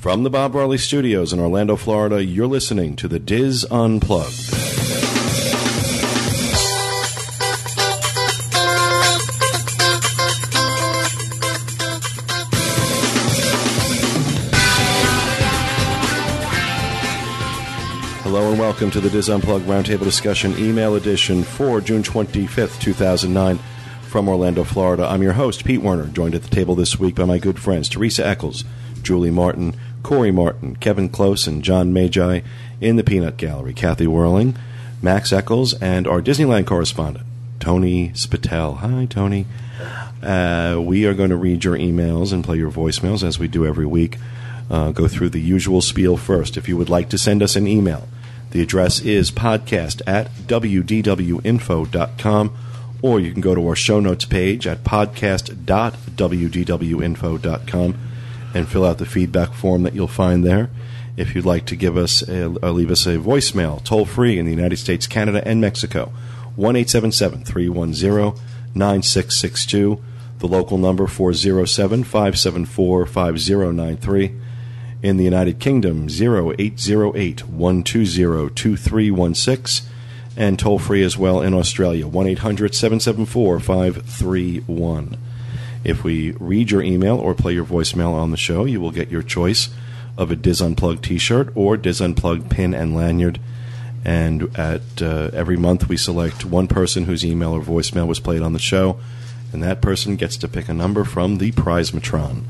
From the Bob Barley Studios in Orlando, Florida, you're listening to the DIS Unplugged. Hello and welcome to the DIS Unplugged Roundtable Discussion Email Edition for June 25th, 2009 from Orlando, Florida. I'm your host, Pete Werner, joined at the table this week by my good friends Teresa Eccles, Julie Martin, Corey Martin, Kevin Close, and John Magi in the Peanut Gallery, Kathy Werling, Max Eccles, and our Disneyland correspondent, Tony Spatel. Hi, Tony. Uh, we are going to read your emails and play your voicemails as we do every week. Uh, go through the usual spiel first. If you would like to send us an email, the address is podcast at wdwinfo.com, or you can go to our show notes page at podcast.wdwinfo.com and fill out the feedback form that you'll find there. If you'd like to give us a, or leave us a voicemail, toll free in the United States, Canada, and Mexico, 1 310 9662. The local number 407 574 5093. In the United Kingdom, 0808 120 2316. And toll free as well in Australia, 1 800 774 531. If we read your email or play your voicemail on the show, you will get your choice of a DIS Unplugged t-shirt or DIS Unplugged pin and lanyard. And at uh, every month, we select one person whose email or voicemail was played on the show, and that person gets to pick a number from the Prizematron.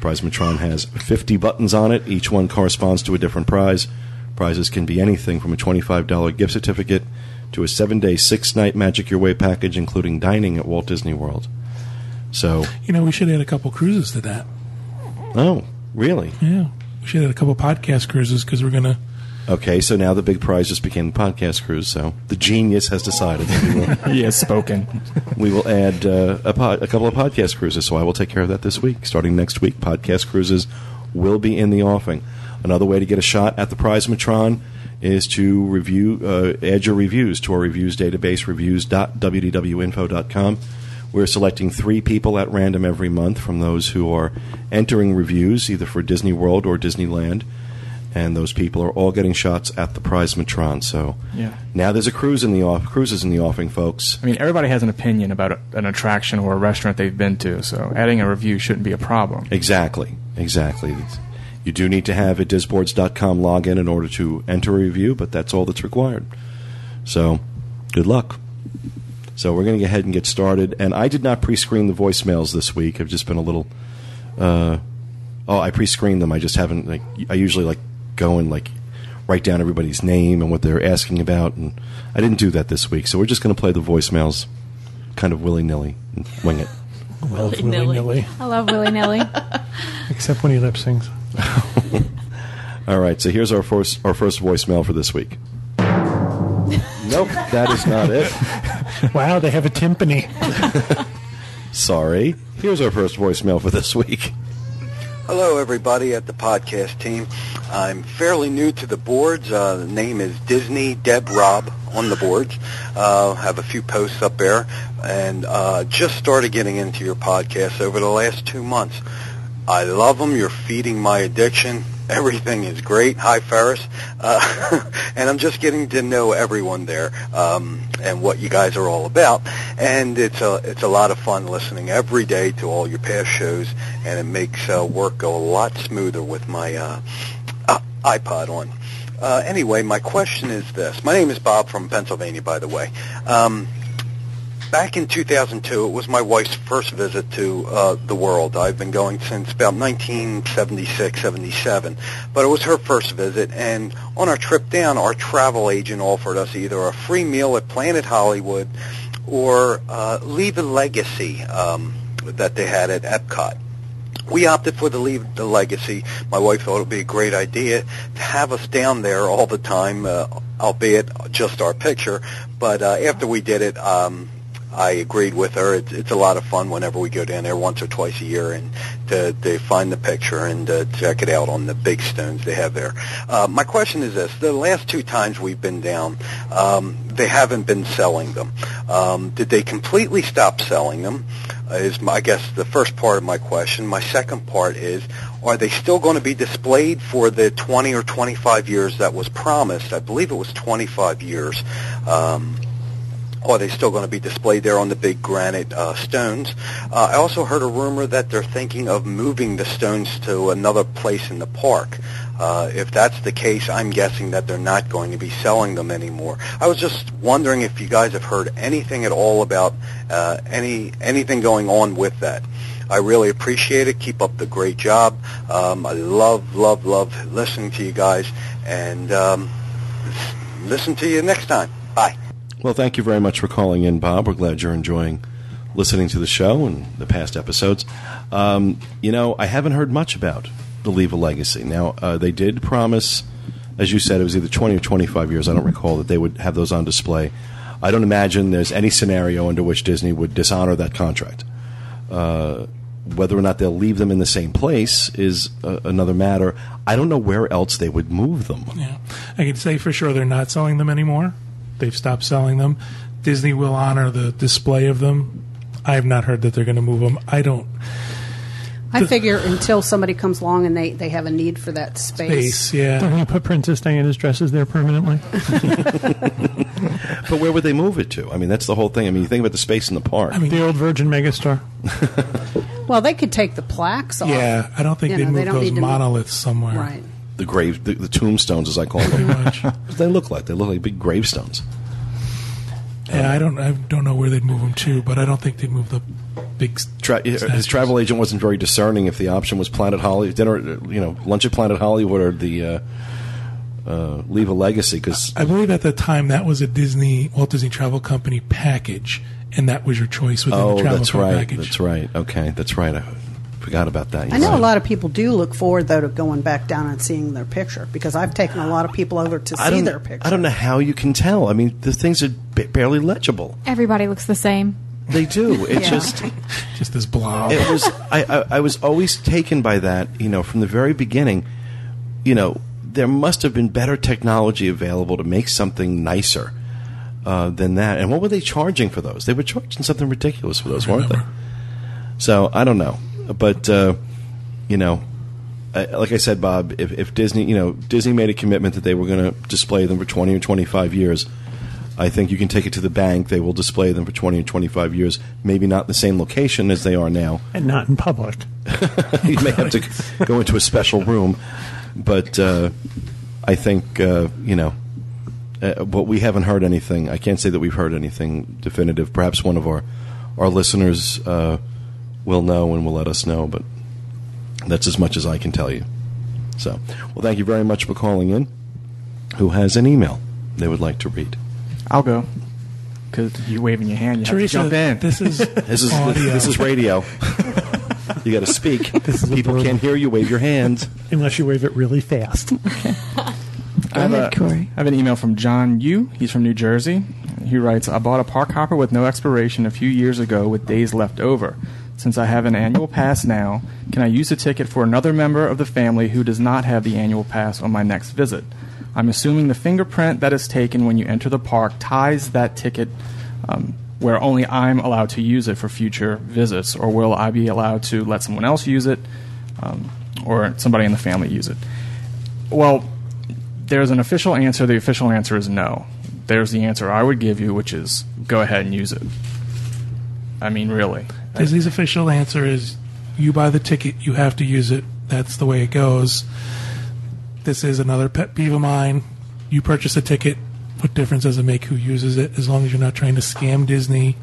Prizematron has 50 buttons on it. Each one corresponds to a different prize. Prizes can be anything from a $25 gift certificate to a seven-day, six-night Magic Your Way package, including dining at Walt Disney World. So, You know, we should add a couple cruises to that. oh, really? Yeah, we should add a couple podcast cruises because we're gonna. Okay, so now the big prize just became the podcast cruise. So the genius has decided that we will, He has spoken. we will add uh, a, pod, a couple of podcast cruises. So I will take care of that this week. Starting next week, podcast cruises will be in the offing. Another way to get a shot at the Prizematron is to review, uh, add your reviews to our reviews database, reviews.wdwinfo.com. We're selecting three people at random every month from those who are entering reviews, either for Disney World or Disneyland. And those people are all getting shots at the Prizematron. So Yeah. now there's a cruise in the off, cruises in the offing, folks. I mean, everybody has an opinion about a, an attraction or a restaurant they've been to, so adding a review shouldn't be a problem. Exactly, exactly. You do need to have a disboards.com login in order to enter a review, but that's all that's required. So, good luck. So we're going to go ahead and get started. And I did not pre-screen the voicemails this week. I've just been a little. Uh, oh, I pre-screened them. I just haven't. Like, I usually like go and like write down everybody's name and what they're asking about, and I didn't do that this week. So we're just going to play the voicemails, kind of willy nilly, and wing it. Well, Willy-nilly. willy-nilly. I love Willy Nilly. Except when he lip syncs. All right, so here's our first our first voicemail for this week. nope, that is not it. Wow, they have a timpani. Sorry. Here's our first voicemail for this week. Hello, everybody at the podcast team. I'm fairly new to the boards. Uh, the name is Disney Deb Rob on the boards. Uh, have a few posts up there, and uh, just started getting into your podcast over the last two months. I love them. You're feeding my addiction. Everything is great. Hi, Ferris. Uh, and I'm just getting to know everyone there um, and what you guys are all about. And it's a it's a lot of fun listening every day to all your past shows, and it makes uh, work go a lot smoother with my uh, uh, iPod on. Uh, anyway, my question is this. My name is Bob from Pennsylvania, by the way. Um, back in 2002, it was my wife's first visit to uh, the world. I've been going since about 1976, 77. But it was her first visit, and on our trip down, our travel agent offered us either a free meal at Planet Hollywood or uh, Leave a Legacy um, that they had at Epcot. We opted for the leave the legacy. My wife thought it would be a great idea to have us down there all the time, uh, albeit just our picture. But uh, after we did it, um, I agreed with her. It's, it's a lot of fun whenever we go down there once or twice a year and to, to find the picture and uh, check it out on the big stones they have there. Uh, my question is this: the last two times we've been down, um, they haven't been selling them. Um, did they completely stop selling them? Uh, is my, I guess the first part of my question. My second part is, are they still going to be displayed for the 20 or 25 years that was promised? I believe it was 25 years. Um, are they still going to be displayed there on the big granite uh, stones? Uh, I also heard a rumor that they're thinking of moving the stones to another place in the park. Uh, if that's the case, I'm guessing that they're not going to be selling them anymore. I was just wondering if you guys have heard anything at all about uh, any anything going on with that. I really appreciate it. Keep up the great job. Um, I love, love, love listening to you guys, and um, listen to you next time. Bye. Well, thank you very much for calling in, Bob. We're glad you're enjoying listening to the show and the past episodes. Um, you know, I haven't heard much about the Leave a Legacy. Now, uh, they did promise, as you said, it was either 20 or 25 years, I don't recall, that they would have those on display. I don't imagine there's any scenario under which Disney would dishonor that contract. Uh, whether or not they'll leave them in the same place is uh, another matter. I don't know where else they would move them. Yeah, I can say for sure they're not selling them anymore. They've stopped selling them. Disney will honor the display of them. I have not heard that they're going to move them. I don't. I figure until somebody comes along and they, they have a need for that space. Space, Yeah. They're going to put Princess Diana's dresses there permanently. But where would they move it to? I mean, that's the whole thing. I mean, you think about the space in the park. I mean, The old Virgin Megastar. Well, they could take the plaques off. yeah, I don't think You they'd know, they move those need to move- monoliths somewhere. Right. The grave, the, the tombstones, as I call Pretty them. much. They look like? They look like big gravestones. Yeah, I don't. I don't know where they'd move them to, but I don't think they'd move the big. Tra- his travel agent wasn't very discerning if the option was Planet Hollywood, dinner, you know, lunch at Planet Hollywood or the uh, uh, Leave a Legacy. Because I believe at the time that was a Disney Walt Disney Travel Company package, and that was your choice within oh, the travel that's right, package. that's right. Okay, that's right. I forgot about that. I know You're a lot of people do look forward, though, to going back down and seeing their picture because I've taken a lot of people over to I see their picture. I don't know how you can tell. I mean, the things are ba- barely legible. Everybody looks the same. They do. It Yeah. just. Just this blob. it was I, I, I was always taken by that you know from the very beginning you know there must have been better technology available to make something nicer uh, than that and what were they charging for those they were charging something ridiculous for those weren't they so i don't know but uh, you know I, like i said bob if, if disney you know disney made a commitment that they were going to display them for 20 or 25 years I think you can take it to the bank. They will display them for 20 or 25 years. Maybe not in the same location as they are now. And not in public. you may have to go into a special room, but uh, I think uh, you know. Uh, but we haven't heard anything. I can't say that we've heard anything definitive. Perhaps one of our our listeners uh, will know and will let us know. But that's as much as I can tell you. So, well, thank you very much for calling in. Who has an email they would like to read? I'll go. Because you're waving your hand, you Teresa, have to jump in. this is This is audio. this is radio. you got to speak. This is People can't hear you. Wave your hands. Unless you wave it really fast. I have, a, I have an email from John Yu. He's from New Jersey. He writes, I bought a park hopper with no expiration a few years ago with days left over. Since I have an annual pass now, can I use the ticket for another member of the family who does not have the annual pass on my next visit? I'm assuming the fingerprint that is taken when you enter the park ties that ticket um, where only I'm allowed to use it for future visits, or will I be allowed to let someone else use it um, or somebody in the family use it? Well, there's an official answer. The official answer is no. There's the answer I would give you, which is go ahead and use it. I mean, really. Disney's official answer is you buy the ticket, you have to use it. That's the way it goes. This is another pet peeve of mine. You purchase a ticket, what difference does it make who uses it as long as you're not trying to scam Disney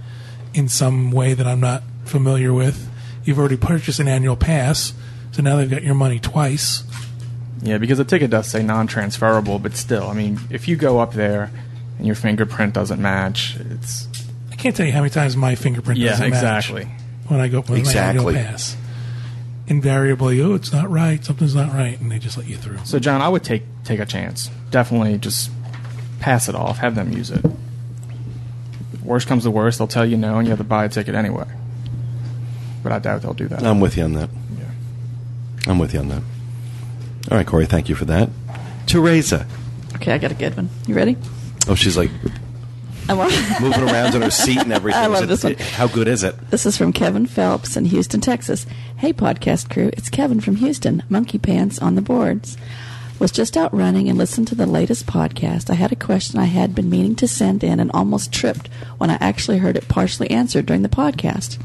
in some way that I'm not familiar with? You've already purchased an annual pass, so now they've got your money twice. Yeah, because the ticket does say non-transferable, but still, I mean, if you go up there and your fingerprint doesn't match, it's I can't tell you how many times my fingerprint yeah, doesn't match exactly. When I go with Exactly. my annual pass. Invariably, oh, it's not right, something's not right, and they just let you through. So, John, I would take take a chance. Definitely, just pass it off. Have them use it. Worst comes to worst, they'll tell you no, and you have to buy a ticket anyway. But I doubt they'll do that. I'm with you on that. Yeah. I'm with you on that. All right, Corey, thank you for that. Teresa. Okay, I got a good one. You ready? Oh, she's like, I'm on- moving around in her seat and everything. I love it- this one. How good is it? This is from Kevin Phelps in Houston, Texas. Hey, podcast crew, it's Kevin from Houston. Monkey Pants on the boards. Was just out running and listened to the latest podcast. I had a question I had been meaning to send in and almost tripped when I actually heard it partially answered during the podcast.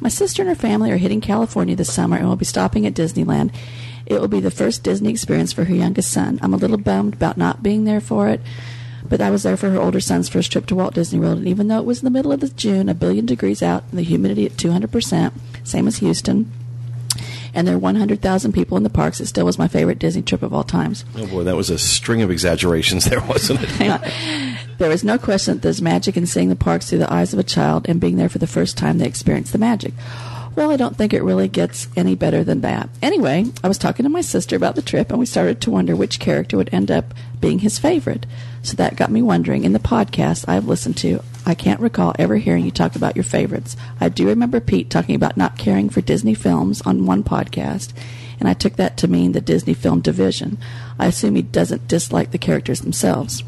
My sister and her family are hitting California this summer and will be stopping at Disneyland. It will be the first Disney experience for her youngest son. I'm a little bummed about not being there for it, but I was there for her older son's first trip to Walt Disney World, and even though it was in the middle of the June, a billion degrees out, and the humidity at 200%, same as Houston, and there are 100,000 people in the parks, it still was my favorite Disney trip of all times. Oh boy, that was a string of exaggerations there, wasn't it? Hang on. There is no question that there's magic in seeing the parks through the eyes of a child and being there for the first time they experience the magic. Well, I don't think it really gets any better than that. Anyway, I was talking to my sister about the trip, and we started to wonder which character would end up being his favorite. So that got me wondering. In the podcast I've listened to, I can't recall ever hearing you talk about your favorites. I do remember Pete talking about not caring for Disney films on one podcast, and I took that to mean the Disney film division. I assume he doesn't dislike the characters themselves.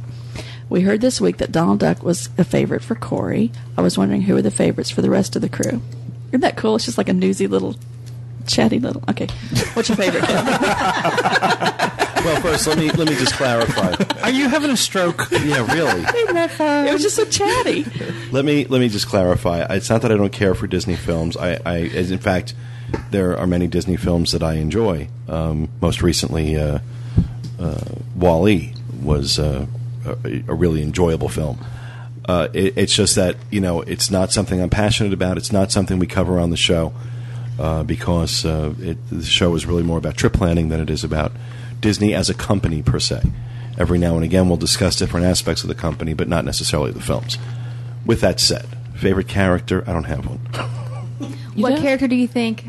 We heard this week that Donald Duck was a favorite for Corey. I was wondering who were the favorites for the rest of the crew. Isn't that cool? It's just like a newsy little, chatty little. Okay, what's your favorite? Well, first let me let me just clarify. Are you having a stroke? Yeah, really. it was just so chatty. Let me let me just clarify. It's not that I don't care for Disney films. I, I as in fact, there are many Disney films that I enjoy. Um, most recently, uh, uh, Wall-E was uh, a, a really enjoyable film. Uh, it, it's just that you know it's not something I'm passionate about. It's not something we cover on the show uh, because uh, it, the show is really more about trip planning than it is about Disney as a company per se. Every now and again, we'll discuss different aspects of the company, but not necessarily the films. With that said, favorite character? I don't have one. You what don't? character do you think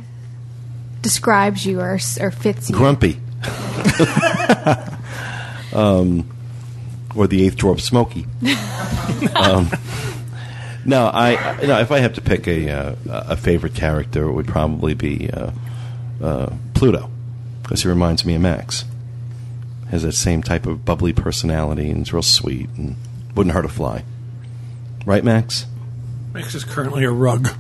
describes you or, or fits you? Grumpy. um, or the eighth dwarf, Smokey. um, no, I no. If I have to pick a uh, a favorite character, it would probably be uh, uh, Pluto, because he reminds me of Max. Has that same type of bubbly personality and is real sweet and wouldn't hurt a fly. Right, Max? Max is currently a rug.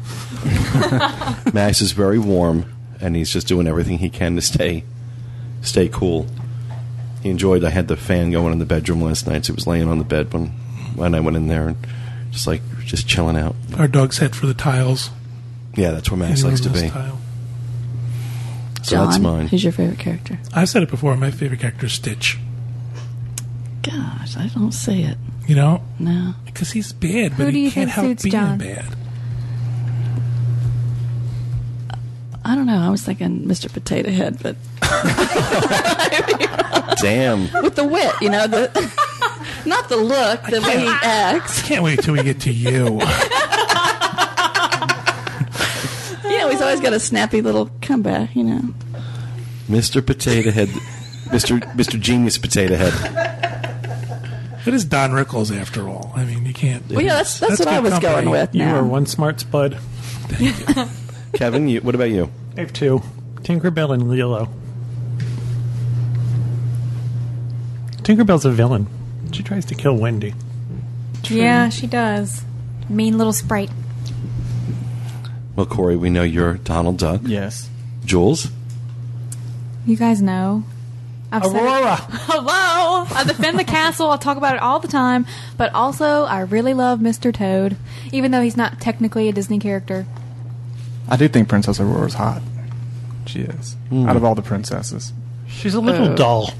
Max is very warm, and he's just doing everything he can to stay stay cool. He enjoyed. I had the fan going in the bedroom last night. So he was laying on the bed when when I went in there and just like just chilling out. Our dog's head for the tiles. Yeah, that's where Max Any likes to be. Tile. So John, that's mine. who's your favorite character? I've said it before. My favorite character is Stitch. Gosh, I don't see it. You know, No. because he's bad, Who but do he you can't think help suits being John? bad. I don't know. I was thinking Mr. Potato Head, but Damn. with the wit, you know, the not the look, the way he acts. Can't wait till we get to you. always got a snappy little comeback. You know. Mr. Potato Head. Mr. Mr. Genius Potato Head. it is Don Rickles, after all. I mean, you can't. Well, yeah, that's that's, That's what I was company. going with. You now. are one smart spud. Kevin, you, what about you? I have two Tinkerbell and Lilo. Tinkerbell's a villain. She tries to kill Wendy. Yeah, she does. Mean little sprite. Well, Corey, we know you're Donald Duck. Yes. Jules? You guys know. I've said it- Aurora! Hello! I defend the castle. I talk about it all the time. But also, I really love Mr. Toad, even though he's not technically a Disney character. I do think Princess Aurora's hot. She is. Out of all the princesses. She's a little dull.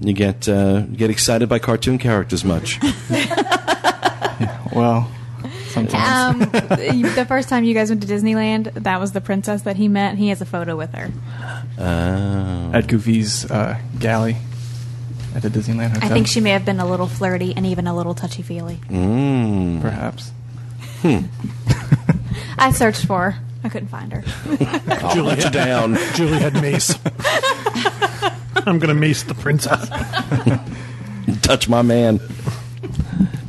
You get uh, you get excited by cartoon characters much. Well, sometimes. Um, the first time you guys went to Disneyland, that was the princess that he met. He has a photo with her. Oh. At Goofy's uh, galley at the Disneyland Hotel. I think she may have been a little flirty and even a little touchy feely. Mm. Perhaps. I searched for her. I couldn't find her. I'll let you down. Julie had mace. I'm going to mace the princess. Touch my man.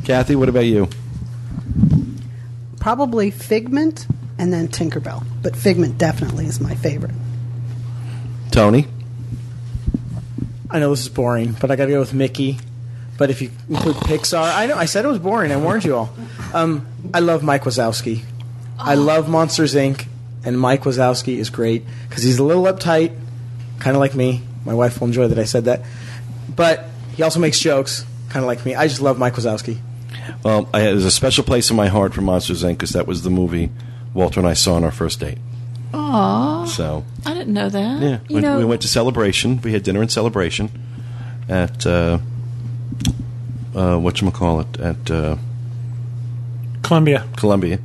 Kathy, what about you? Probably Figment and then Tinkerbell. But Figment definitely is my favorite. Tony? I know this is boring, but I got to go with Mickey But if you include Pixar, I know I said it was boring. I warned you all. Um, I love Mike Wazowski. I love Monsters Inc. And Mike Wazowski is great because he's a little uptight, kind of like me. My wife will enjoy that I said that. But he also makes jokes, kind of like me. I just love Mike Wazowski. Well, I, there's a special place in my heart for Monsters Inc. because that was the movie Walter and I saw on our first date. Aw, So I didn't know that. yeah, You we, know- we went to Celebration. We had dinner in Celebration at uh, uh, what you call it at uh, Columbia. Columbia,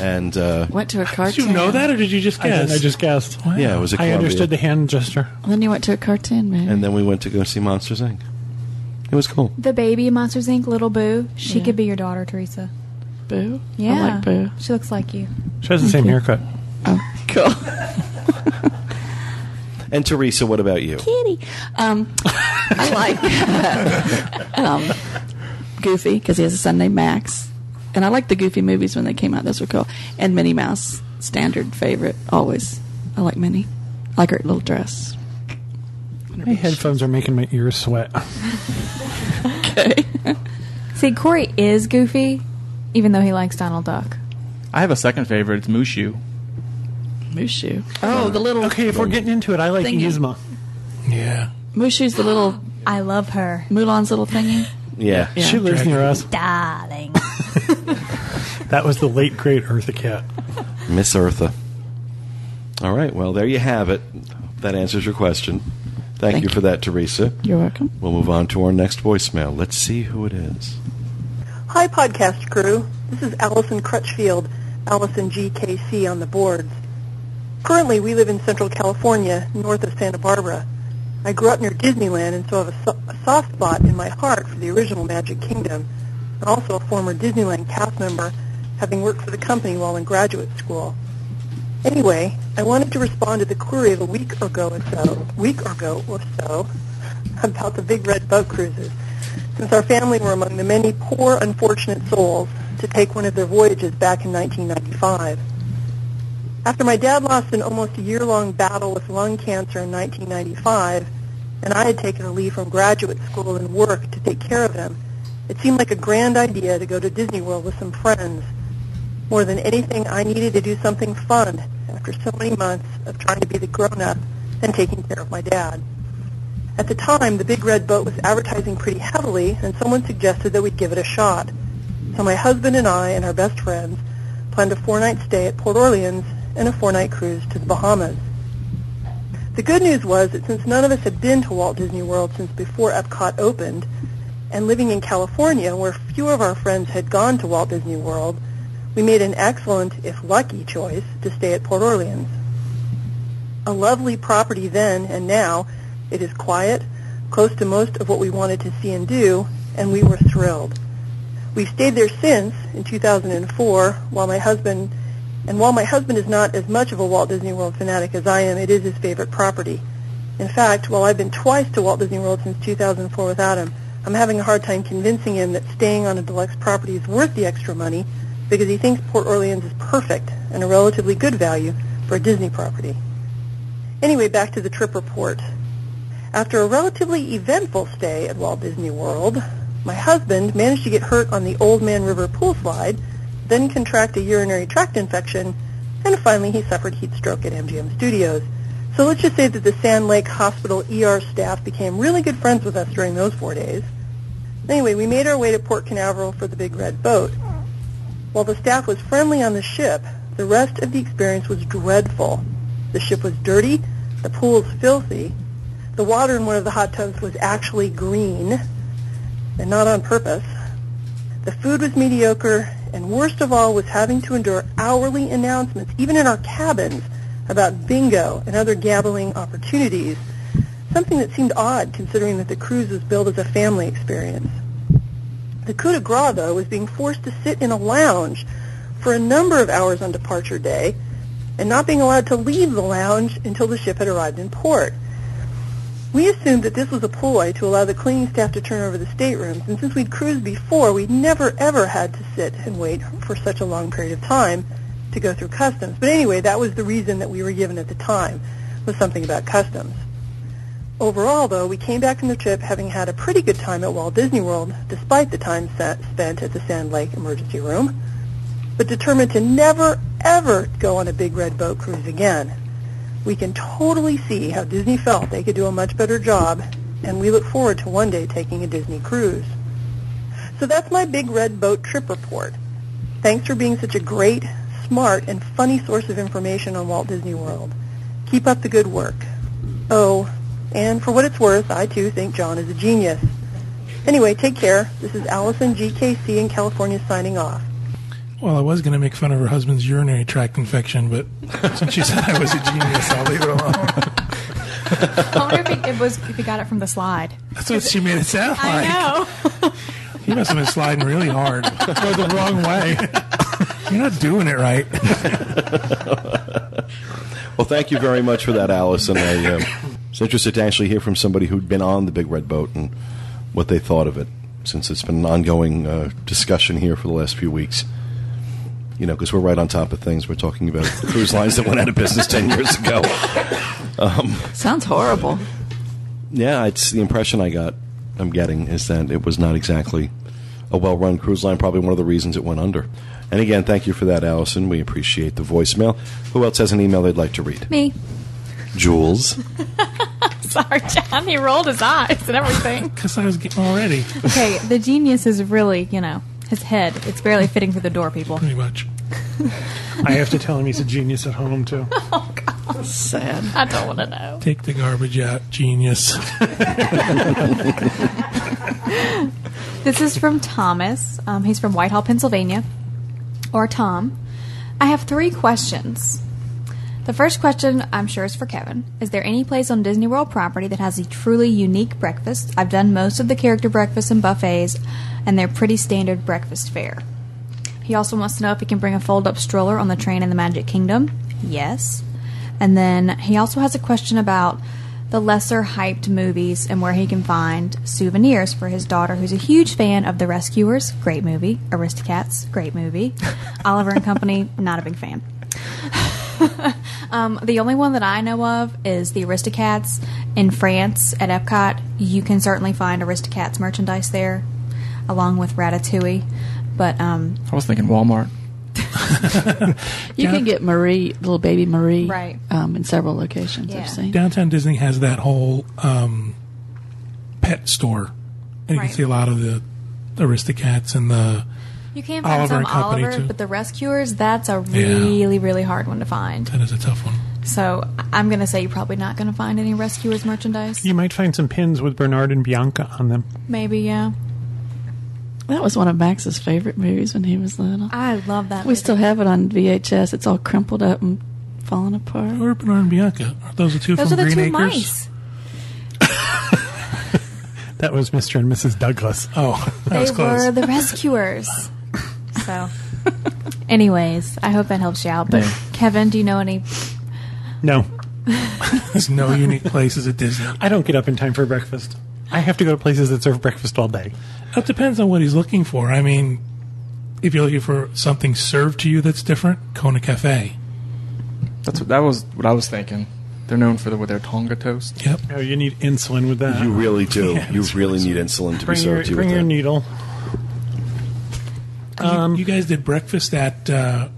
and uh, Went to a cartoon. Did you know that, or did you just I guess? just- I just guessed. yeah, it was at I Columbia. understood the hand gesture. And then you went to a cartoon, maybe. and then we went to go see Monsters Inc. It was cool. The baby in Monsters Inc. Little Boo. She Yeah. could be your daughter, Teresa. Boo. Yeah, I like Boo. She looks like you. She has the same haircut. Oh, cool. And Teresa, what about you? Kitty. Um, I like um, Goofy because he has a son named Max, and I like the Goofy movies when they came out. Those were cool. And Minnie Mouse, standard favorite, always. I like Minnie. I like her little dress. My headphones are making my ears sweat. Okay. See, Corey is goofy, even though he likes Donald Duck. I have a second favorite. It's Mushu. Mushu. Oh, the little Okay, if we're getting into it, I like Thingy. Yzma. Yeah. Mushu's the little I love her. Mulan's little thingy. Yeah. Yeah. She lives near us. Darling. That was the late great Eartha Kitt. Miss Eartha. All right, well, there you have it. That answers your question. Thank, Thank you you. for that, Teresa. You're welcome. We'll move on to our next voicemail. Let's see who it is. Hi, podcast crew. This is Allison Crutchfield, Allison GKC on the boards. Currently, we live in Central California, north of Santa Barbara. I grew up near Disneyland and so have a, so- a soft spot in my heart for the original Magic Kingdom. I'm also a former Disneyland cast member, having worked for the company while in graduate school. Anyway, I wanted to respond to the query of a week ago or so, week ago or so, about the big red boat cruises since our family were among the many poor, unfortunate souls to take one of their voyages back in 1995. After my dad lost an almost a year-long battle with lung cancer in 1995, and I had taken a leave from graduate school and work to take care of him, it seemed like a grand idea to go to Disney World with some friends. More than anything, I needed to do something fun after so many months of trying to be the grown-up and taking care of my dad. At the time, the Big Red Boat was advertising pretty heavily, and someone suggested that we'd give it a shot. So my husband and I and our best friends planned a four-night stay at Port Orleans and a four-night cruise to the Bahamas. The good news was that since none of us had been to Walt Disney World since before Epcot opened, and living in California where few of our friends had gone to Walt Disney World, we made an excellent, if lucky, choice to stay at Port Orleans. A lovely property then and now, it is quiet, close to most of what we wanted to see and do, and we were thrilled. We've stayed there since, in 2004, while my husband, and while my husband is not as much of a Walt Disney World fanatic as I am, it is his favorite property. In fact, while I've been twice to Walt Disney World since 2004 without him, I'm having a hard time convincing him that staying on a deluxe property is worth the extra money because he thinks Port Orleans is perfect and a relatively good value for a Disney property. Anyway, back to the trip report. After a relatively eventful stay at Walt Disney World, my husband managed to get hurt on the Old Man River pool slide, then contract a urinary tract infection, and finally he suffered heat stroke at MGM Studios. So let's just say that the Sand Lake Hospital ER staff became really good friends with us during those four days. Anyway, we made our way to Port Canaveral for the Big Red Boat. While the staff was friendly on the ship, the rest of the experience was dreadful. The ship was dirty, the pool was filthy, the water in one of the hot tubs was actually green, and not on purpose. The food was mediocre, and worst of all was having to endure hourly announcements, even in our cabins, about bingo and other gambling opportunities, something that seemed odd considering that the cruise was billed as a family experience. The coup de grace, though, was being forced to sit in a lounge for a number of hours on departure day and not being allowed to leave the lounge until the ship had arrived in port. We assumed that this was a ploy to allow the cleaning staff to turn over the staterooms, and since we'd cruised before, we'd never ever had to sit and wait for such a long period of time to go through customs. But anyway, that was the reason that we were given at the time, was something about customs. Overall, though, we came back from the trip having had a pretty good time at Walt Disney World, despite the time spent at the Sand Lake Emergency Room, but determined to never, ever go on a big red boat cruise again. We can totally see how Disney felt they could do a much better job, and we look forward to one day taking a Disney cruise. So that's my big red boat trip report. Thanks for being such a great, smart, and funny source of information on Walt Disney World. Keep up the good work. Oh, and for what it's worth, I too think John is a genius. Anyway, take care. This is Allison GKC in California signing off. Well, I was going to make fun of her husband's urinary tract infection, but since she said I was a genius, I'll leave it alone. I wonder if he, it was if he got it from the slide. That's what she made it sound like. I know. He must have been sliding really hard. Go the wrong way. You're not doing it right. Well, thank you very much for that, Allison. I uh, was interesting to actually hear from somebody who'd been on the Big Red Boat and what they thought of it, since it's been an ongoing uh, discussion here for the last few weeks. You know, because we're right on top of things. We're talking about cruise lines that went out of business 10 years ago. Um, Sounds horrible. yeah, it's the impression I got, I'm getting, is that it was not exactly a well run cruise line, probably one of the reasons it went under. And again, thank you for that, Allison. We appreciate the voicemail. Who else has an email they'd like to read? Me. Jules. Sorry, John. He rolled his eyes and everything. Because I was getting already. Okay, the genius is really, you know, his head. It's barely fitting through the door, people. Pretty much. I have to tell him he's a genius at home too. Oh, God. Sad. I don't want to know. Take the garbage out, genius. This is from Thomas. Um, he's from Whitehall, Pennsylvania. Or Tom. I have three questions. The first question, I'm sure, is for Kevin. Is there any place on Disney World property that has a truly unique breakfast? I've done most of the character breakfasts and buffets, and they're pretty standard breakfast fare. He also wants to know if he can bring a fold up stroller on the train in the Magic Kingdom. Yes. And then he also has a question about the lesser hyped movies and where he can find souvenirs for his daughter, who's a huge fan of The Rescuers, great movie. Aristocats, great movie. Oliver and Company, not a big fan. um, the only one that I know of is the Aristocats in France at Epcot. You can certainly find Aristocats merchandise there, along with Ratatouille. But um, I was thinking Walmart. You can get Marie, little baby Marie, Right. um, in several locations. Yeah. I've seen. Downtown Disney has that whole um, pet store. And you Right. can see a lot of the Aristocats and the. You can find Oliver some Oliver, too. but the Rescuers, that's a Yeah. really, really hard one to find. That is a tough one. So I'm going to say you're probably not going to find any Rescuers merchandise. You might find some pins with Bernard and Bianca on them. Maybe, yeah. That was one of Max's favorite movies when he was little. I love that. We movie. still have it on VHS. It's all crumpled up and falling apart. Or Bernard and Bianca. Are those the two Those are from the Green two Acres? mice. That was Mr. and Mrs. Douglas. Oh, that They was close. were the Rescuers. so, anyways, I hope that helps you out. But Yeah. Kevin, do you know any? No, There's no unique places at Disney. I don't get up in time for breakfast. I have to go to places that serve breakfast all day. It depends on what he's looking for. I mean, if you're looking for something served to you that's different, Kona Cafe. That's what, that was what I was thinking. They're known for the, with their Tonga toast. Yep. Oh, you need insulin with that. You really do. Yeah, you that's really really need insulin to bring be your, served to you. bring with your that. needle. You- you, guys did breakfast at uh,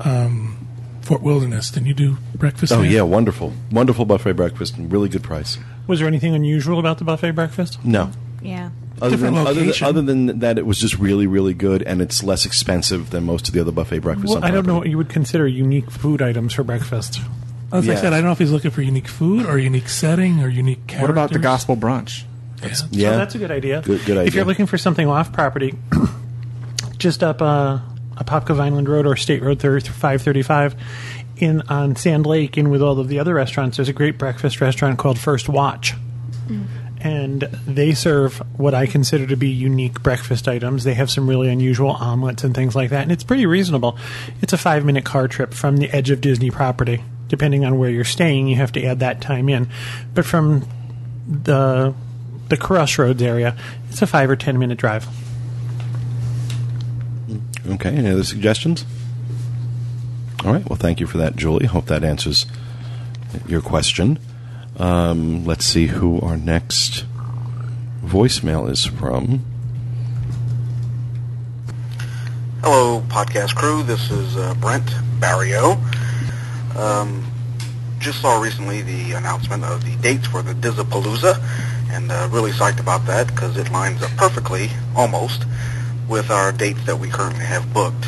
um, Fort Wilderness. Didn't you do breakfast? Oh there? yeah, wonderful, wonderful buffet breakfast, and really good price. Was there anything unusual about the buffet breakfast? No, Yeah. other Different than, other than other than that, it was just really, really good, and it's less expensive than most of the other buffet breakfasts. Well, I don't know what you would consider unique food items for breakfast. As I said, I don't know if he's looking for unique food or unique setting or unique characters. What about the gospel brunch? Yeah. Yeah, So that's a good idea. Good- good If you're looking for something off property, just up uh, Apopka Vineland Road or State Road 535 in on Sand Lake, in with all of the other restaurants, there's a great breakfast restaurant called First Watch. And they serve what I consider to be unique breakfast items. They have some really unusual omelets and things like that, and it's pretty reasonable. It's a five minute car trip from the edge of Disney property. Depending on where you're staying, you have to add that time in. But from the the crossroads area, it's a five or ten minute drive. Okay. Any other suggestions? All right. Well, thank you for that, Julie. Hope that answers your question. Um, let's see who our next voicemail is from. Hello, podcast crew. This is uh, Brent Barrio. Um, just saw recently the announcement of the dates for the Dizapalooza, and uh, really psyched about that because it lines up perfectly, almost, with our dates that we currently have booked.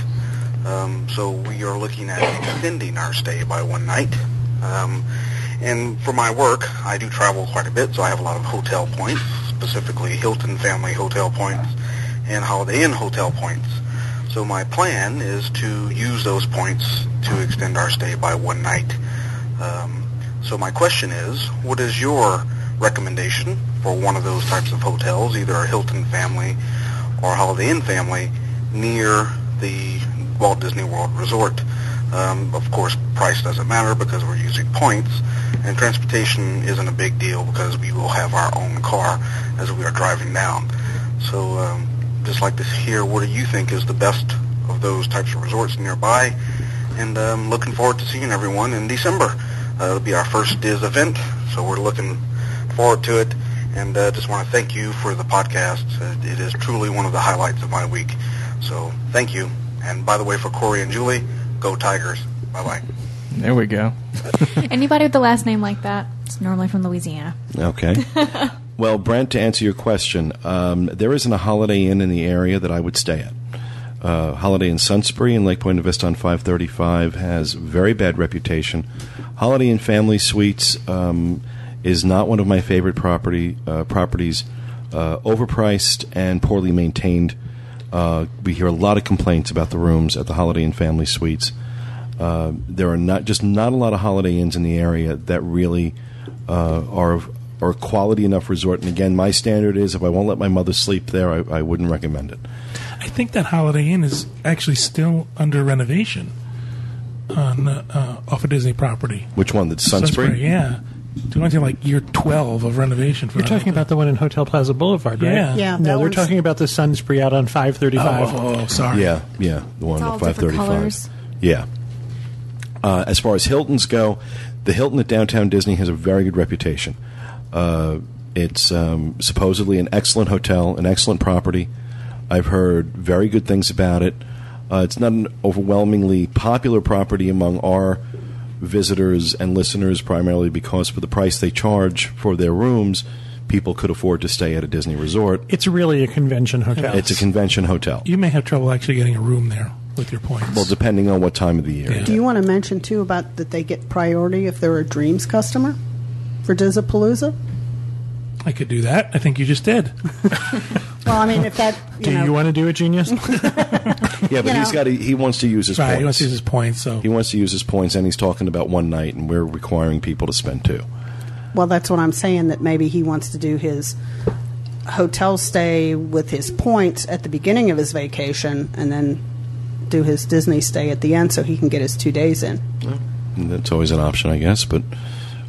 Um, so we are looking at extending our stay by one night. Um, and for my work, I do travel quite a bit, so I have a lot of hotel points, specifically Hilton family hotel points and Holiday Inn hotel points. So my plan is to use those points to extend our stay by one night. Um, so my question is, what is your recommendation for one of those types of hotels, either a Hilton family or Holiday Inn family, near the Walt Disney World Resort? Um, of course, price doesn't matter because we're using points, and transportation isn't a big deal because we will have our own car as we are driving down. So um, just like to hear what do you think is the best of those types of resorts nearby, and um, looking forward to seeing everyone in December. Uh, it'll be our first DIS event, so we're looking forward to it, and uh, just want to thank you for the podcast. Uh, it is truly one of the highlights of my week. So thank you. And by the way, for Corey and Julie, go Tigers. Bye bye. There we go. Anybody with the last name like that, it's normally from Louisiana. Okay. well, Brent, to answer your question, um, there isn't a Holiday Inn in the area that I would stay at. Uh, Holiday Inn Sunspree in Lake Buena Vista on 535 has very bad reputation. Holiday Inn Family Suites um, is not one of my favorite property uh, properties. Uh, overpriced and poorly maintained. Uh, we hear a lot of complaints about the rooms at the Holiday Inn Family Suites. Uh, there are not just not a lot of Holiday Inns in the area that really uh, are are a quality enough resort. And again, my standard is if I won't let my mother sleep there, I, I wouldn't recommend it. I think that Holiday Inn is actually still under renovation on uh, off a Disney property. Which one? The Sunspree? yeah. Doing anything like year 12 of renovation for You're talking about the one in Hotel Plaza Boulevard, right? Yeah. Yeah, No, that they're one's- talking about the Sunspree out on 535. Oh, oh, sorry. Yeah, yeah, the one It's at all different 535. colors. Yeah. Uh, as far as Hiltons go, the Hilton at Downtown Disney has a very good reputation. Uh, it's um, supposedly an excellent hotel, an excellent property. I've heard very good things about it. Uh, it's not an overwhelmingly popular property among our visitors and listeners, primarily because for the price they charge for their rooms, people could afford to stay at a Disney resort. It's really a convention hotel. It's a convention hotel. You may have trouble actually getting a room there with your points. Well, depending on what time of the year. Do you want to mention too about that they get priority if they're a Dreams customer for Dizapalooza? I could do that. I think you just did. Well, I mean, if that you do know, you want to do it, genius? Yeah, but You he's know. got to, he wants to use his right. points. He wants to use his points. So He wants to use his points, and he's talking about one night, and we're requiring people to spend two. well, that's what I'm saying. That maybe he wants to do his hotel stay with his points at the beginning of his vacation, and then do his Disney stay at the end, so he can get his two days in. And that's always an option, I guess. But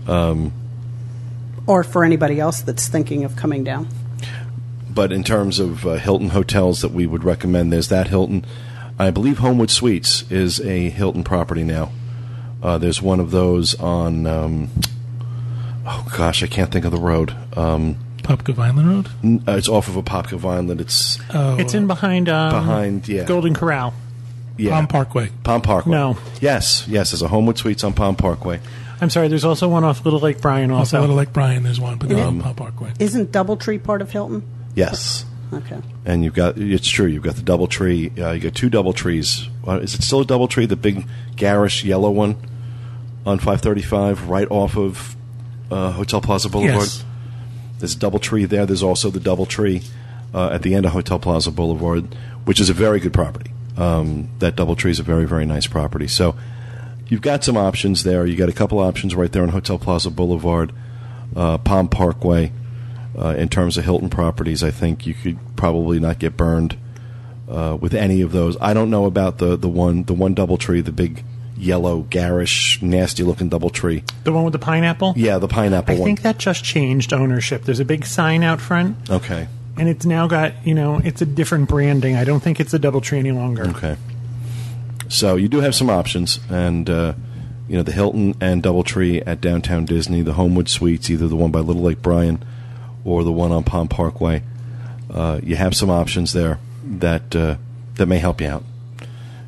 um, Or for anybody else that's thinking of coming down. but in terms of uh, Hilton hotels that we would recommend, there's that Hilton. I believe Homewood Suites is a Hilton property now. Uh, there's one of those on. Um, oh gosh, I can't think of the road. Um, Popka Vineland Road. n- uh, it's off of Apopka Vineland. It's Oh, it's in behind um, behind, yeah, Golden Corral. yeah, Palm Parkway. Palm Parkway. No. Yes, yes. There's a Homewood Suites on Palm Parkway. I'm sorry, there's also one off Little Lake Bryan Also, also. Little Lake Bryan. There's one, but not Um, on Palm Parkway. Isn't DoubleTree part of Hilton? Yes. Okay. and you've got it's true you've got the double tree uh, you got two double trees uh, is it still a double tree the big garish yellow one on 535 right off of uh, hotel plaza boulevard Yes. there's a double tree there there's also the double tree uh, at the end of hotel plaza boulevard which is a very good property um, that double tree is a very very nice property so you've got some options there you got a couple options right there on hotel plaza boulevard uh, palm parkway uh, in terms of Hilton properties, I think you could probably not get burned uh, with any of those. I don't know about the, the one the one double tree, the big yellow, garish, nasty looking double tree. The one with the pineapple? Yeah, the pineapple one. I one. think that just changed ownership. There's a big sign out front, okay, and it's now got, you know, it's a different branding. I don't think it's a double tree any longer. okay. So you do have some options, and uh, you know, the Hilton and DoubleTree at Downtown Disney, the Homewood Suites, either the one by Little Lake Bryan or the one on Palm Parkway. Uh, you have some options there that uh, that may help you out.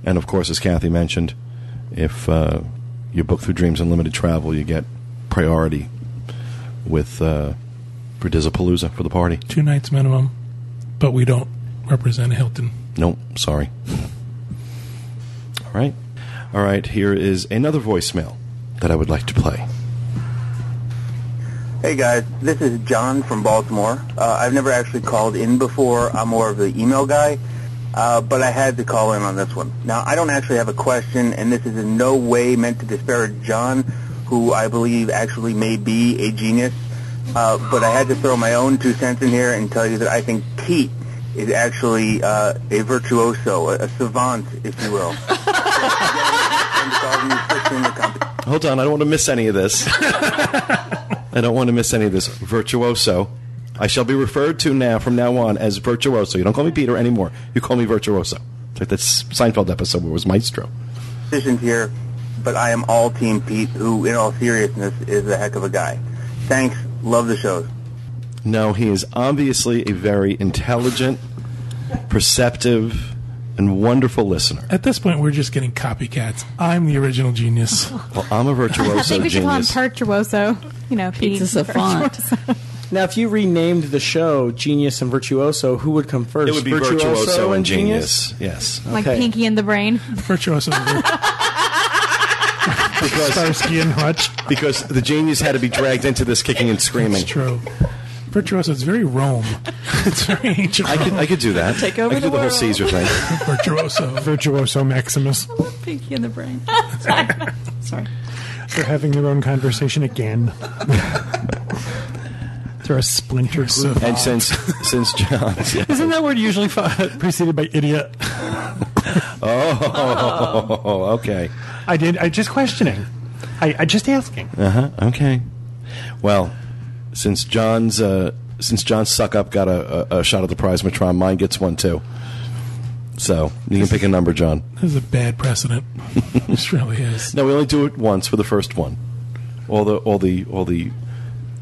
And of course, as Kathy mentioned, if uh, you book through Dreams Unlimited Travel, you get priority with uh, for Dizzapalooza for the party. Two nights minimum, but we don't represent Hilton. Nope, sorry. All right. All right, here is another voicemail that I would like to play. Hey guys, this is John from Baltimore. Uh, I've never actually called in before. I'm more of the email guy, uh, but I had to call in on this one. Now, I don't actually have a question, and this is in no way meant to disparage John, who I believe actually may be a genius. Uh, but I had to throw my own two cents in here and tell you that I think Pete is actually uh, a virtuoso, a, a savant, if you will. Hold on, I don't want to miss any of this. I don't want to miss any of this. Virtuoso. I shall be referred to now from now on as Virtuoso. You don't call me Peter anymore. You call me Virtuoso. It's like that Seinfeld episode where it was Maestro. Decisions here, but I am all Team Pete, who, in all seriousness, is a heck of a guy. Thanks. Love the shows. No, he is obviously a very intelligent, perceptive, and wonderful listener. At this point, we're just getting copycats. I'm the original genius. Well, I'm a virtuoso I think we should call him genius. Virtuoso. You know, Pete. Pizza savant. Virtuoso. Now, if you renamed the show Genius and Virtuoso, who would come first? It would be virtuoso, and genius. Yes. Like Pinky and the Brain. Virtuoso. Starsky and Hutch. Because the genius had to be dragged into this kicking and screaming. It's true. Virtuoso. It's very Rome. It's very ancient. I could, I could do that. Take over I could do the the whole world. Caesar thing. Virtuoso. Virtuoso Maximus. Pinky in the brain. Sorry. They're having their own conversation again. They're a splinter group. And since since John, Isn't that word usually fo- preceded by idiot? oh, okay, I did. I just questioning. I, I just asking. uh huh, okay. Well, since John's uh, since John suck up got a, a, a shot at the Prizematron, mine gets one too. So you can pick a number, John. This is a bad precedent. this really is. No, we only do it once for the first one. All the all the all the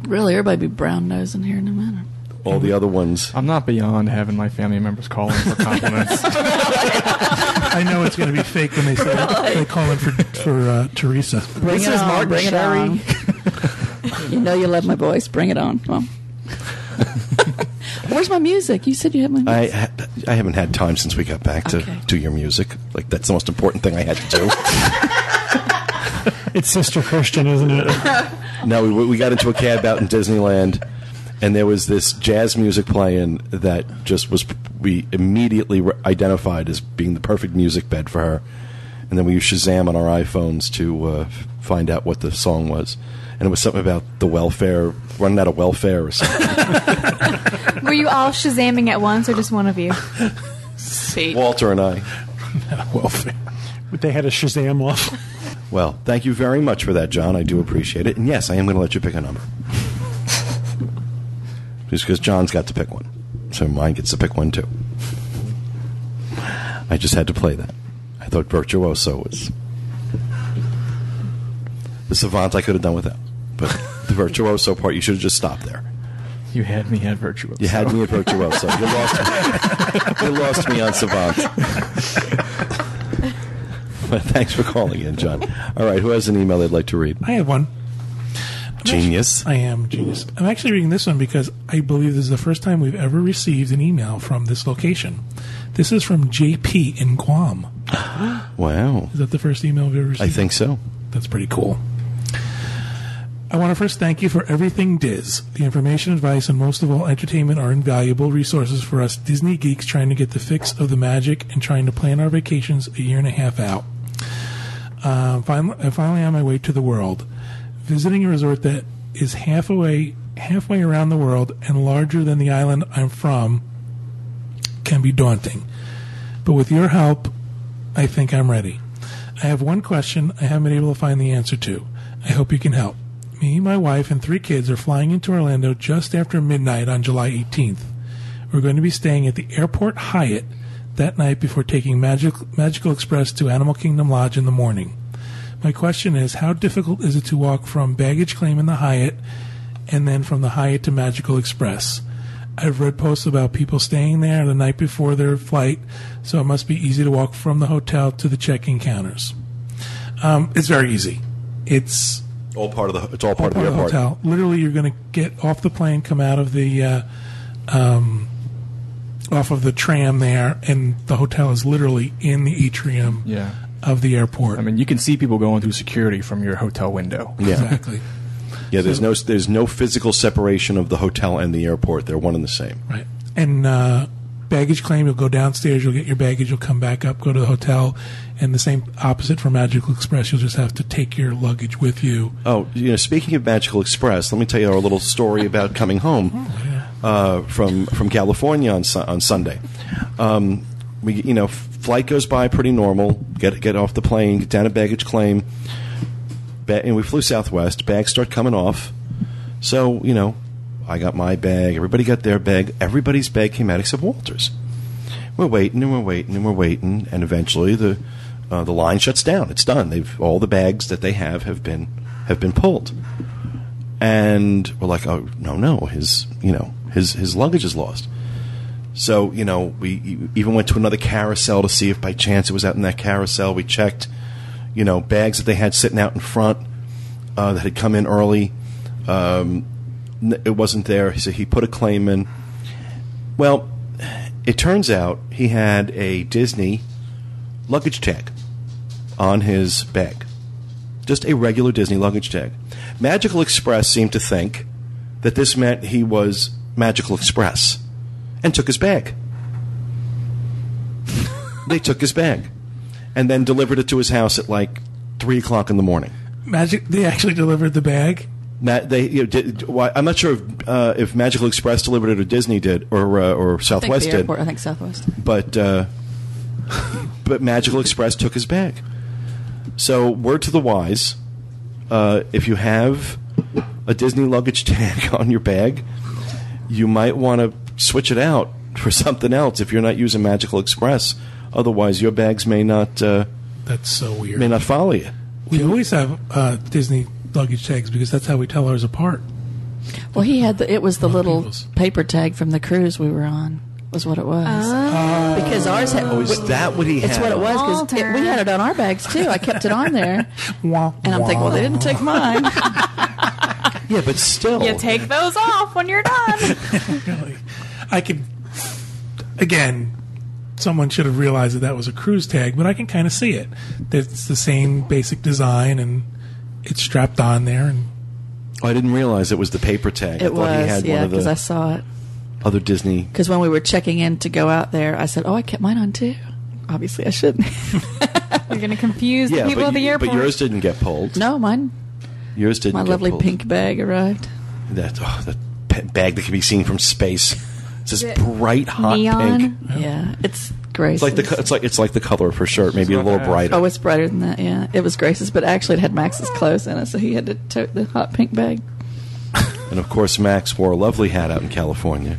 Really, everybody be brown nosing here no matter. all the other ones. I'm not beyond having my family members call in for compliments. I know it's going to be fake when they say they call in for for uh, Teresa. Bring This it is on. Martin bring Sherry. it on. you know you love my voice. Bring it on. Come on. Where's my music? You said you had my I ha- I haven't had time since we got back to Okay. do your music. Like that's the most important thing I had to do. It's Sister Christian, isn't it? No, we, we got into a cab out in Disneyland, and there was this jazz music playing that just was we immediately re- identified as being the perfect music bed for her. And then we used Shazam on our iPhones to uh, find out what the song was, and it was something about the welfare running out of welfare or something. Were you all Shazamming at once, or just one of you? Walter and I. Welfare. they had a Shazam off. Well, thank you very much for that, John. I do appreciate it. And yes, I am going to let you pick a number. Just because John's got to pick one. So mine gets to pick one too. I just had to play that. I thought Virtuoso was. The Savant I could have done without. But the Virtuoso part, you should have just stopped there. you had me at Virtuoso. You had me at Virtuoso. You lost me. you lost me on Savant. but thanks for calling in, John. All right, who has an email they'd like to read? I have one. Genius. I am genius. I'm actually reading this one because I believe this is the first time we've ever received an email from this location. This is from JP in Guam. Wow. Is that the first email we've ever received? I think so. That's pretty cool. I want to first thank you for everything DIS. The information, advice, and most of all, entertainment are invaluable resources for us Disney geeks trying to get the fix of the magic and trying to plan our vacations a year and a half out. Uh, finally, I'm finally on my way to the world. Visiting a resort that is halfway, halfway around the world and larger than the island I'm from can be daunting. But with your help, I think I'm ready. I have one question I haven't been able to find the answer to. I hope you can help. Me, my wife, and three kids are flying into Orlando just after midnight on July 18th. We're going to be staying at the Airport Hyatt that night before taking Magic, Magical Express to Animal Kingdom Lodge in the morning. My question is, how difficult is it to walk from baggage claim in the Hyatt and then from the Hyatt to Magical Express? I've read posts about people staying there the night before their flight, so it must be easy to walk from the hotel to the check-in counters. Um, it's very easy. It's all part of the. It's all part, part of the airport. hotel. Literally, you're going to get off the plane, come out of the uh, um, off of the tram there, and the hotel is literally in the atrium Yeah. of the airport. I mean, you can see people going through security from your hotel window. Yeah. Exactly. Yeah, there's no there's no physical separation of the hotel and the airport. They're one and the same. Right. And uh, baggage claim, you'll go downstairs, you'll get your baggage, you'll come back up, go to the hotel, and the same opposite for Magical Express. You'll just have to take your luggage with you. Oh, you know, speaking of Magical Express, let me tell you our little story about coming home uh, from from California on Su- on Sunday. Um, we, you know, flight goes by pretty normal. Get get off the plane, get down to baggage claim, ba- and we flew Southwest. Bags start coming off. So you know, I got my bag. Everybody got their bag. Everybody's bag came out except Walter's. We're waiting and we're waiting and we're waiting, and eventually the uh, the line shuts down. It's done. They've all the bags that they have have been have been pulled, and we're like, oh no no, his you know his his luggage is lost. So you know we even went to another carousel to see if by chance it was out in that carousel. We checked, you know, bags that they had sitting out in front uh, that had come in early. Um, it wasn't there. So he put a claim in. Well, it turns out he had a Disney luggage tag on his bag. Just a regular Disney luggage tag. Magical Express seemed to think that this meant he was Magical Express and took his bag. they took his bag and then delivered it to his house at like 3 o'clock in the morning. Magic, they actually delivered the bag. Ma- they, you know, did, why, I'm not sure if, uh, if Magical Express delivered it or Disney did or uh, or I think Southwest the did. airport. I think Southwest. but uh, but Magical Express took his bag. So word to the wise: uh, if you have a Disney luggage tag on your bag, you might want to switch it out for something else if you're not using Magical Express. Otherwise, your bags may not uh, That's so weird. may not follow you. We always have uh, Disney luggage tags because that's how we tell ours apart. Well, he had the. It was the Lot of little people's. paper tag from the cruise we were on. Was what it was. because ours had. Oh, is that what he It's had? what it was because Walter. we had it on our bags too. I kept it on there, Wah, and I'm thinking, well, they didn't take mine. Yeah, but still, You take those off when you're done. really. I can, Again, someone should have realized that that was a cruise tag, but I can kind of see it. It's the same basic design, and it's strapped on there. And Oh, I didn't realize it was the paper tag. I It thought he was, had yeah, one of because I saw it. other Disney. Because when we were checking in to go out there, I said, "Oh, I kept mine on too." Obviously, I shouldn't. You're going to confuse Yeah, the people but, at the you- airport. but yours didn't get pulled. no, mine. Yours didn't. My get lovely pulled. pink bag arrived. That oh, that pe- bag that can be seen from space. It's this it bright hot neon? pink. Yeah, it's Grace's. It's like the it's like it's like the color of her shirt, maybe a little brighter. Oh, it's brighter than that. Yeah, it was Grace's, but actually, it had Max's clothes in it, so he had to tote the hot pink bag. And of course, Max wore a lovely hat out in California.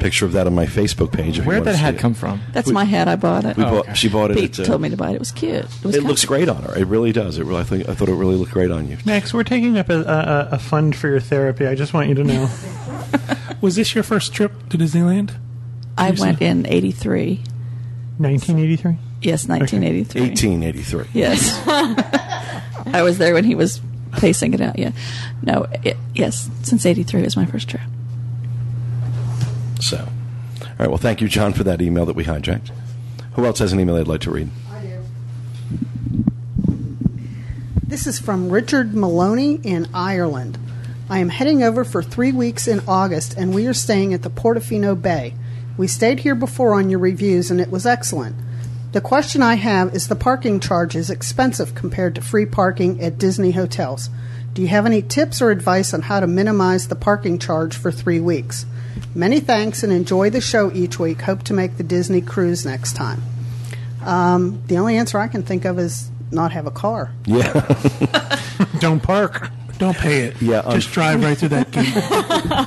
Picture of that on my Facebook page. Where'd that hat come from? That's my hat. I bought it. We Oh, bought. okay. She bought it. Pete at, uh, told me to buy it. It was cute. It, was It looks comfy. great on her. It really does. It really, I think I thought it really looked great on you. Max, we're taking up a, a, a fund for your therapy. I just want you to know. was this your first trip to Disneyland? I went in '83. 1983? Yes, 1983. 1883. Yes. I was there when he was pacing it out. Yeah. No. It, yes, since '83 was my first trip. So, all right. Well, thank you, John, for that email that we hijacked. Who else has an email they'd like to read? I do. This is from Richard Maloney in Ireland. I am heading over for three weeks in August, and we are staying at the Portofino Bay. We stayed here before on your reviews, and it was excellent. The question I have is the parking charge is expensive compared to free parking at Disney hotels. Do you have any tips or advice on how to minimize the parking charge for three weeks? Many thanks and enjoy the show each week. Hope to make the Disney cruise next time. Um, the only answer I can think of is not have a car. Yeah. Don't park. Don't pay it. Yeah, Just drive right through that gate.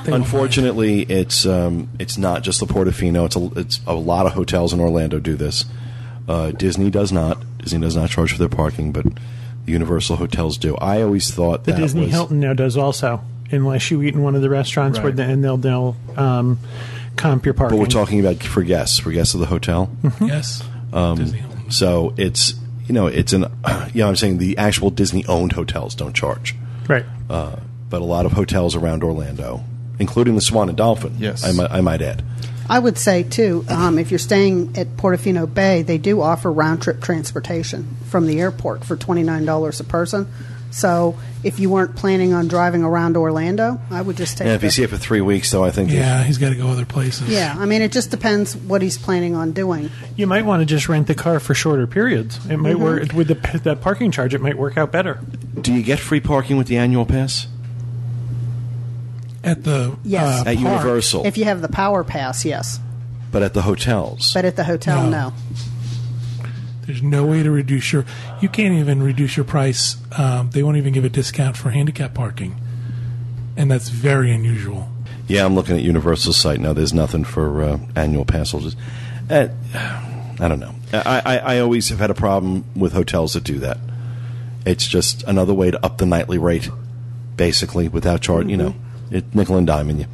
Unfortunately, it's um, it's not just the Portofino. It's a, it's a lot of hotels in Orlando do this. Uh, Disney does not. Disney does not charge for their parking, but the Universal hotels do. I always thought The that Disney was, Hilton now does also, unless you eat in one of the restaurants, where the, and they'll they'll um, comp your parking. but we're talking about for guests, for guests of the hotel. Yes. Um, so it's you know it's an you know I'm saying the actual Disney owned hotels don't charge, right? Uh, but a lot of hotels around Orlando, including the Swan and Dolphin, Yes. I, mi- I might add. I would say too, um, if you're staying at Portofino Bay, they do offer round trip transportation from the airport for twenty nine dollars a person. So if you weren't planning on driving around Orlando, I would just take. And if the- you see it for three weeks, though, I think Yeah, he's got to go other places. yeah, I mean, it just depends what he's planning on doing. You might want to just rent the car for shorter periods. It might Mhm. work with the that parking charge. It might work out better. Do you get free parking with the annual pass? At the Yes, uh, At park. Universal. If you have the power pass, yes, But at the hotels, but at the hotel, No. no. There's no way to reduce your. You can't even reduce your price. Um, they won't even give a discount for handicap parking, and that's very unusual. yeah, I'm looking at Universal's site now. There's nothing for uh, annual pass holders. Uh, I don't know. I, I, I always have had a problem with hotels that do that. It's just another way to up the nightly rate, basically, without charge. You know, it nickel and diming you.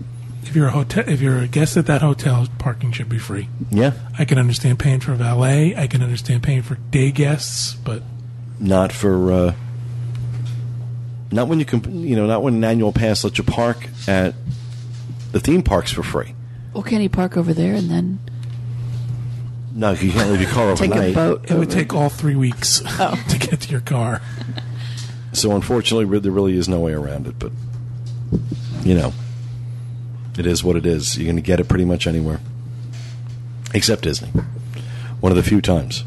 If you're a hotel, if you're a guest at that hotel, parking should be free. Yeah, I can understand paying for valet. I can understand paying for day guests, but not for uh, not when you comp- you know not when an annual pass lets you park at the theme parks for free. Well, can he park over there and then No, you can't leave your car overnight. take a boat? it would take all three weeks Oh. to get to your car. So unfortunately, there really is no way around it. But you know, it is what it is. You're going to get it pretty much anywhere, except Disney. One of the few times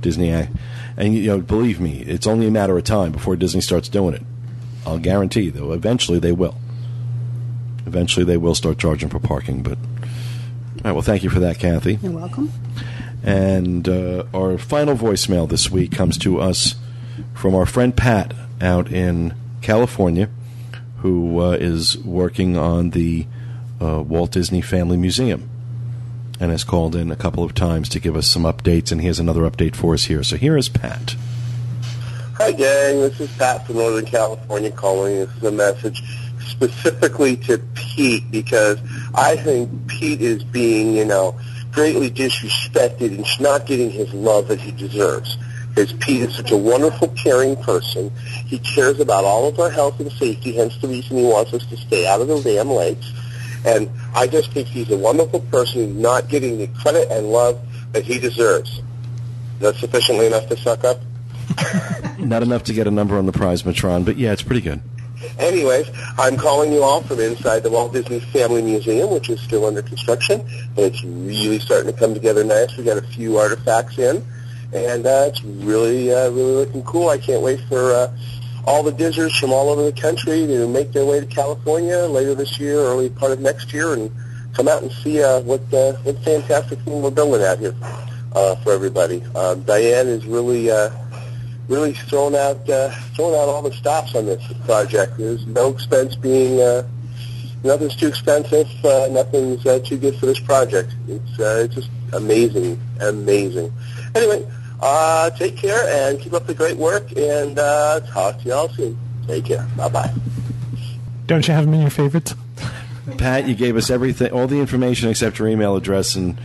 Disney, I, and you know, believe me, it's only a matter of time before Disney starts doing it. I'll guarantee, though. Eventually, they will. Eventually, they will start charging for parking. But all right, well, thank you for that, Kathy. You're welcome. And uh, our final voicemail this week comes to us from our friend Pat out in California, who uh, is working on the uh, Walt Disney Family Museum and has called in a couple of times to give us some updates. And he has another update for us here. So here is Pat. Hi, gang. This is Pat from Northern California calling. This is a message specifically to Pete because I think Pete is being, you know, greatly disrespected and not getting his love that he deserves. Because Pete is such a wonderful, caring person. He cares about all of our health and safety, hence the reason he wants us to stay out of the damn lakes. And I just think he's a wonderful person not getting the credit and love that he deserves. Is that sufficiently enough to suck up? Not enough to get a number on the Prizematron, but yeah, it's pretty good. Anyways, I'm calling you all from inside the Walt Disney Family Museum, which is still under construction, and it's really starting to come together nice. We got a few artifacts in, and uh, it's really, uh, really looking cool. I can't wait for uh, all the DISers from all over the country to make their way to California later this year, early part of next year, and come out and see uh, what uh, what fantastic thing we're building out here uh, for everybody. Uh, Diane is really. Uh, really thrown out uh, thrown out all the stops on this project. There's no expense being uh, nothing's too expensive, uh, nothing's uh, too good for this project. It's uh, it's just amazing, amazing. Anyway, uh, take care and keep up the great work, and uh, talk to y'all soon. Take care. Bye bye. Don't you have them in your favorites? Pat, you gave us everything, all the information except your email address, and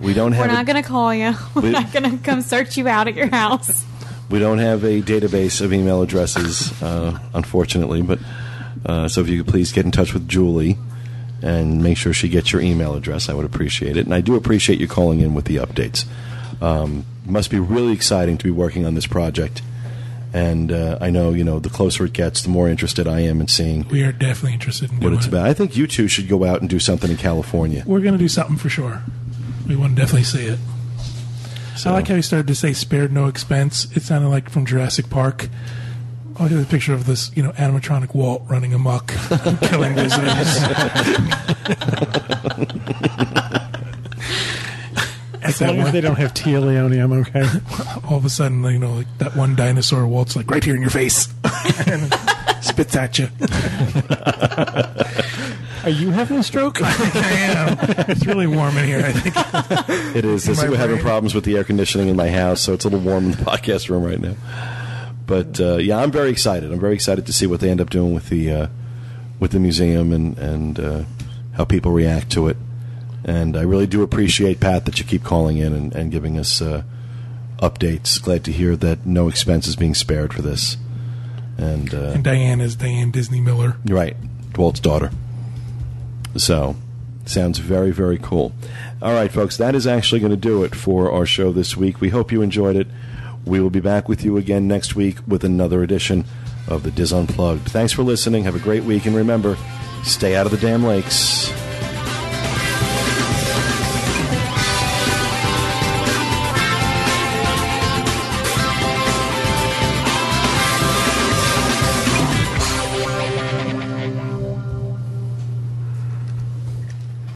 we don't have. We're not going to call you. We're We- not going to come search you out at your house. We don't have a database of email addresses, uh, unfortunately. But uh, so if you could please get in touch with Julie and make sure she gets your email address, I would appreciate it. And I do appreciate you calling in with the updates. Um, must be really exciting to be working on this project. And uh, I know, you know, the closer it gets, the more interested I am in seeing We are definitely interested in what doing it's it. about. I think you two should go out and do something in California. We're going to do something for sure. We want to definitely see it. So. I like how he started to say "spared no expense." It sounded like from Jurassic Park. I at the picture of this, you know, animatronic Walt running amok, killing visitors. As long as they don't have Téa Leoni, I'm okay. All of a sudden, you know, like that one dinosaur waltz, like right here in your face, and spits at you. Are you having a stroke? I am. It's really warm in here. I think It is. In This- my We're having problems with the air conditioning in my house, so it's a little warm in the podcast room right now. But uh, yeah, I'm very excited. I'm very excited to see what they end up doing with the uh, with the museum and and uh, how people react to it. And I really do appreciate Pat that you keep calling in and, and giving us uh, updates. Glad to hear that no expense is being spared for this. And, uh, And Diane is Diane Disney Miller. Right, Walt's daughter. So, sounds very, very cool. All right, folks, that is actually going to do it for our show this week. We hope you enjoyed it. We will be back with you again next week with another edition of the DIS Unplugged. Thanks for listening. Have a great week, and remember, stay out of the damn lakes.